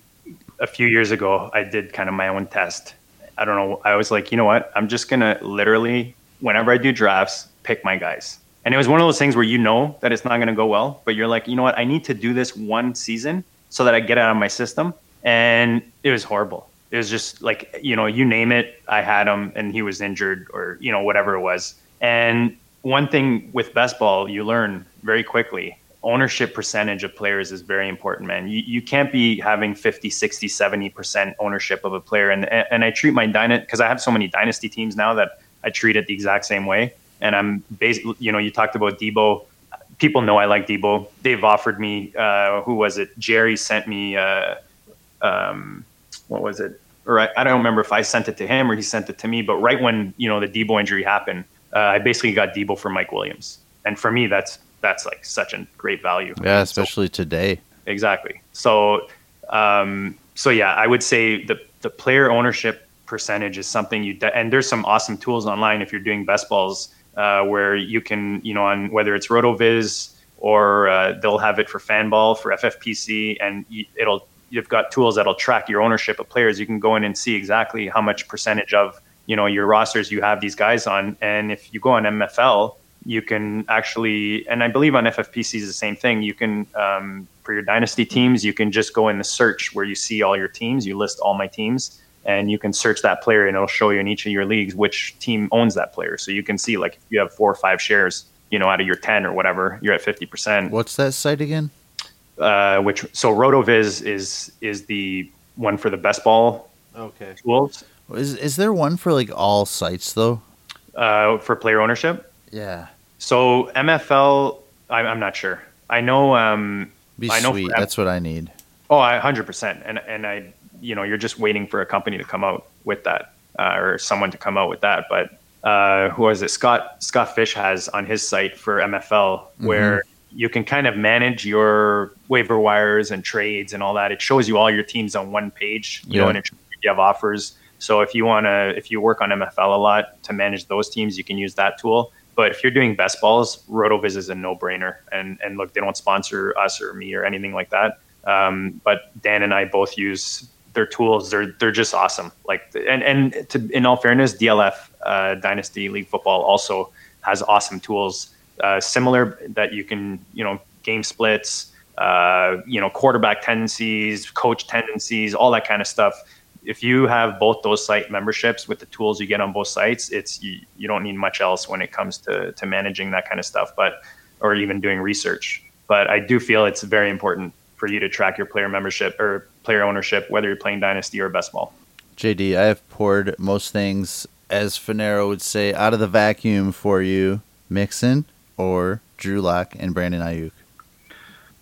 a few years ago, I did kind of my own test. I don't know. I was like, you know what? I'm just going to literally, whenever I do drafts, pick my guys and it was one of those things where you know that it's not going to go well, but you're like, you know what? I need to do this one season so that I get out of my system. And it was horrible. It was just like, you know, you name it, I had him and he was injured or, you know, whatever it was. And one thing with best ball, you learn very quickly ownership percentage of players is very important, man. You, you can't be having 50, 60, 70% ownership of a player. And, and I treat my dynasty, because I have so many dynasty teams now that I treat it the exact same way. And I'm basically, you know, you talked about Deebo. People know I like Deebo. They've offered me, uh, who was it? Jerry sent me, uh, um, what was it? Or I, I, don't remember if I sent it to him or he sent it to me. But right when, you know, the Deebo injury happened, uh, I basically got Deebo for Mike Williams. And for me, that's that's like such a great value. Yeah, especially so, today. Exactly. So, um, so yeah, I would say the the player ownership percentage is something you de- and there's some awesome tools online if you're doing best balls uh, where you can you know on whether it's RotoViz or uh, they'll have it for Fanball for FFPC and it'll you've got tools that'll track your ownership of players. You can go in and see exactly how much percentage of you know your rosters you have these guys on, and if you go on MFL you can actually, and I believe on FFPC is the same thing. You can, um, for your dynasty teams, you can just go in the search where you see all your teams. You list all my teams, and you can search that player, and it'll show you in each of your leagues which team owns that player. So you can see, like, if you have four or five shares, you know, out of your ten or whatever, you're at fifty percent. What's that site again? Uh, which so Rotoviz is is the one for the best ball okay tools. Is is there one for like all sites though? Uh, for player ownership. Yeah. So MFL, I, I'm not sure. I know. Um, Be I know sweet. That's what I need. Oh, I hundred percent. And and I, you know, you're just waiting for a company to come out with that, uh, or someone to come out with that. But uh, who was it? Scott Scott Fish has on his site for MFL mm-hmm. where mm-hmm. you can kind of manage your waiver wires and trades and all that. It shows you all your teams on one page. You yeah. know, and it, you have offers. So if you want to, if you work on MFL a lot to manage those teams, you can use that tool. But if you're doing best balls, RotoViz is a no brainer. And and look, they don't sponsor us or me or anything like that. Um, but Dan and I both use their tools. They're they're just awesome. Like and and to, in all fairness, DLF uh, Dynasty League Football also has awesome tools. Uh, similar that you can you know game splits, uh, you know quarterback tendencies, coach tendencies, all that kind of stuff if you have both those site memberships with the tools you get on both sites, it's you, you don't need much else when it comes to to managing that kind of stuff, but or even doing research. But I do feel it's very important for you to track your player membership or player ownership, whether you're playing Dynasty or Best Ball. JD, I have poured most things, as Finero would say, out of the vacuum for you. Mixon or Drew Lock and Brandon Aiyuk.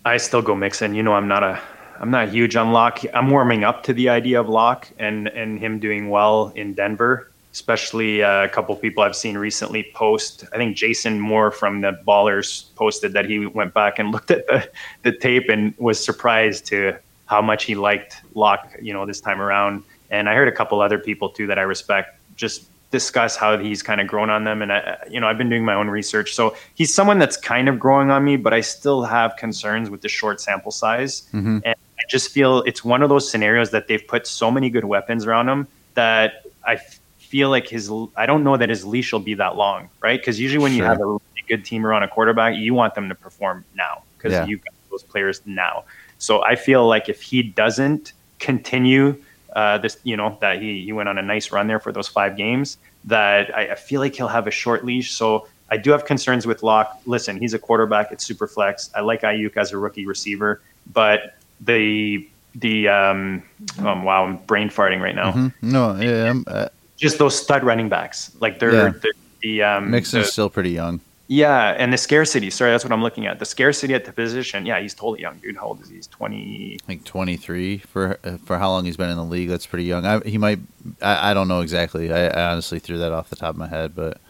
I still go Mixon. You know, I'm not a I'm not huge on Lock. I'm warming up to the idea of Lock and and him doing well in Denver. Especially uh, a couple people I've seen recently post. I think Jason Moore from the Ballers posted that he went back and *laughs* looked at the, the tape and was surprised to how much he liked Lock, you know, this time around. And I heard a couple other people too that I respect just discuss how he's kind of grown on them. And I, you know, I've been doing my own research. So he's someone that's kind of growing on me, but I still have concerns with the short sample size. Mm-hmm. And I just feel it's one of those scenarios that they've put so many good weapons around him that I feel like his, I don't know that his leash will be that long, right? Because usually when sure. you have a really good team around a quarterback, you want them to perform now because yeah. you've got those players now. So I feel like if he doesn't continue uh, this, you know, that he, he went on a nice run there for those five games, that I, I feel like he'll have a short leash. So I do have concerns with Lock. Listen, he's a quarterback. It's super flex. I like Aiyuk as a rookie receiver, but the the um, oh, wow, I'm brain farting right now. Mm-hmm. No, yeah, uh, just those stud running backs. Like they're, yeah. they're the um, Mixon's still pretty young. Yeah, and the scarcity. Sorry, that's what I'm looking at. The scarcity at the position. Yeah, he's totally young, dude. How old is he? He's twenty. I think twenty three for for how long he's been in the league. That's pretty young. I, he might. I, I don't know exactly. I, I, honestly threw that off the top of my head, but.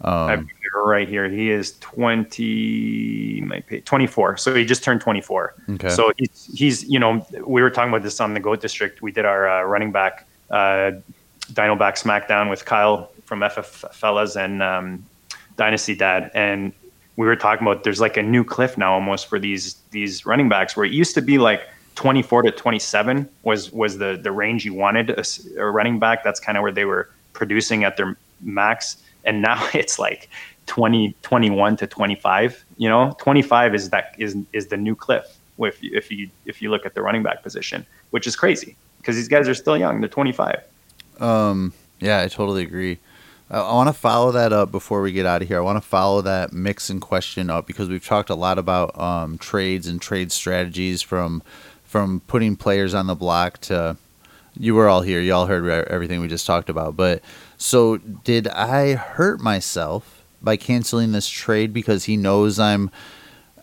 Um, right here. He is twenty. My pay, twenty four. So he just turned twenty four. Okay. So he's he's you know we were talking about this on the Goat District. We did our uh, running back uh, Dino back SmackDown with Kyle from FF Fellas and um, Dynasty Dad, and we were talking about there's like a new cliff now almost for these these running backs where it used to be like 24 to 27 was was the the range you wanted a, a running back. That's kind of where they were producing at their max, and now *laughs* it's like 20 21 to 25. You know, 25 is that is is the new cliff if if you if you look at the running back position, which is crazy because these guys are still young. They're 25. Um. Yeah, I totally agree. I, I want to follow that up before we get out of here. I want to follow that Mixon question up because we've talked a lot about um, trades and trade strategies from from putting players on the block to you were all here. You all heard everything we just talked about. But so did I hurt myself by canceling this trade because he knows I'm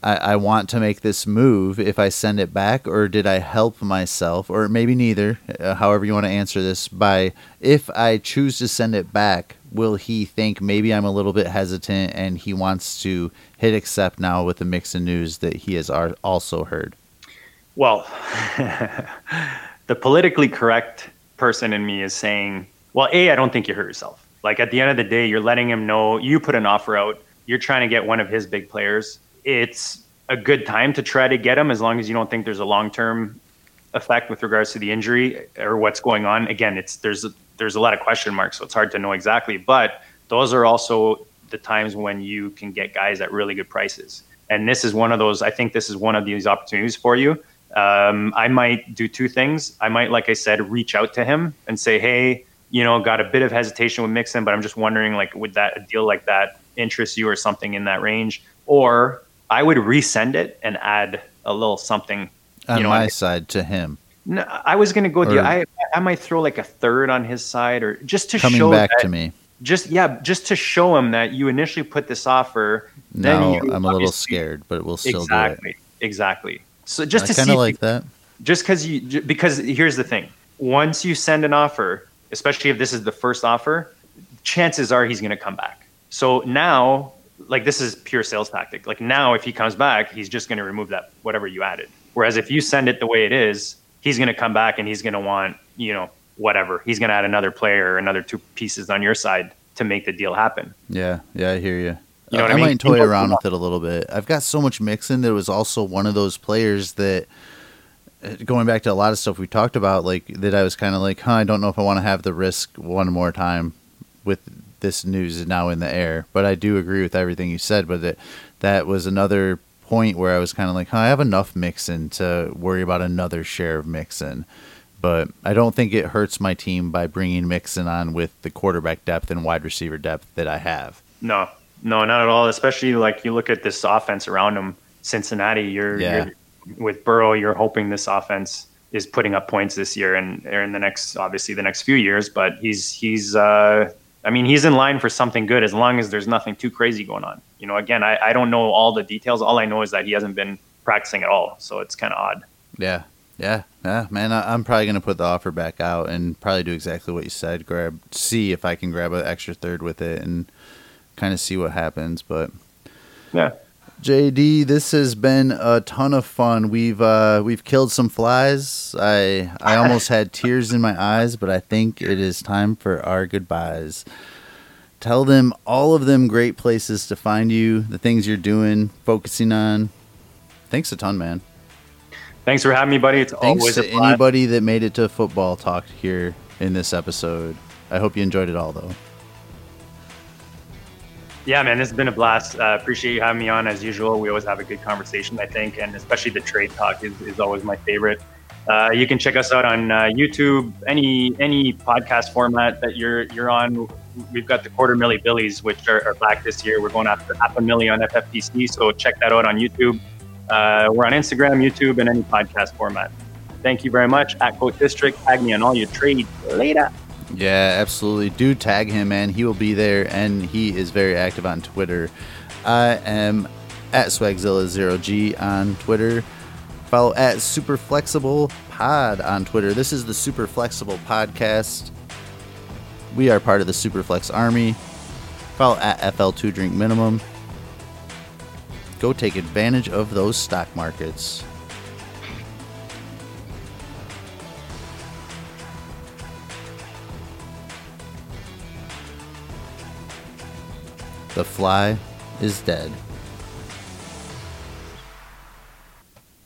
I, I want to make this move if I send it back, or did I help myself, or maybe neither, uh, however you want to answer this, by if I choose to send it back, will he think maybe I'm a little bit hesitant and he wants to hit accept now with the Mixon news that he has also heard? Well, *laughs* the politically correct person in me is saying, well, A, I don't think you hurt yourself. Like at the end of the day, you're letting him know you put an offer out, you're trying to get one of his big players it's a good time to try to get him as long as you don't think there's a long term effect with regards to the injury or what's going on. Again, it's there's a, there's a lot of question marks, so it's hard to know exactly. But those are also the times when you can get guys at really good prices. And this is one of those. I think this is one of these opportunities for you. Um, I might do two things. I might, like I said, reach out to him and say, "Hey, you know, got a bit of hesitation with Mixon, but I'm just wondering, like, would that a deal like that interest you or something in that range?" Or I would resend it and add a little something on you know, my side to him. No, I was going to go with you. I I might throw like a third on his side, or just to coming show back that, to me. Just yeah, just to show him that you initially put this offer. No, I'm a little scared, but we'll still exactly, do it. Exactly. So just I to kind of like that. Just because you because here's the thing: once you send an offer, especially if this is the first offer, chances are he's going to come back. So now like this is pure sales tactic. Like now, if he comes back, he's just going to remove that whatever you added. Whereas if you send it the way it is, he's going to come back and he's going to want you know whatever. He's going to add another player, or another two pieces on your side to make the deal happen. Yeah, yeah, I hear you. You know uh, I, I mean? might toy around with it a little bit. I've got so much Mixon that it was also one of those players that uh, going back to a lot of stuff we talked about, like that I was kind of like, huh, I don't know if I want to have the risk one more time with this news is now in the air. But I do agree with everything you said. But that that was another point where I was kind of like, huh, I have enough Mixon to worry about another share of Mixon. But I don't think it hurts my team by bringing Mixon on with the quarterback depth and wide receiver depth that I have. No, no, not at all. Especially like you look at this offense around them, Cincinnati. You're, yeah. you're with Burrow. You're hoping this offense is putting up points this year and in the next, obviously the next few years. But he's he's uh, I mean, he's in line for something good as long as there's nothing too crazy going on. You know, again, I, I don't know all the details. All I know is that he hasn't been practicing at all. So it's kind of odd. Yeah. Yeah. Yeah. Man, I, am probably going to put the offer back out and probably do exactly what you said. Grab, see if I can grab an extra third with it and kind of see what happens. But yeah. JD, this has been a ton of fun. We've uh, we've killed some flies. I I almost had *laughs* tears in my eyes, but I think it is time for our goodbyes. Tell them all of them great places to find you, the things you're doing, focusing on. Thanks a ton, man. Thanks for having me, buddy. It's Thanks always to anybody that made it to football talk here in this episode. I hope you enjoyed it all, though. Yeah, man, this has been a blast. Uh, appreciate you having me on as usual. We always have a good conversation, I think, and especially the trade talk is, is always my favorite. Uh, you can check us out on uh, YouTube, any any podcast format that you're you're on. We've got the quarter milli billies, which are, are back this year. We're going after half a milli on FFPC, so check that out on YouTube. Uh, we're on Instagram, YouTube, and any podcast format. Thank you very much. At Goat District, tag me on all your trades. Later. Yeah, absolutely. Do tag him, man. He will be there, and he is very active on Twitter. I am at Swagzilla0G on Twitter. Follow at Super Flexible Pod on Twitter. This is the Super Flexible Podcast. We are part of the Superflex Army. Follow at FL2 Drink Minimum. Go take advantage of those stock markets. The fly is dead.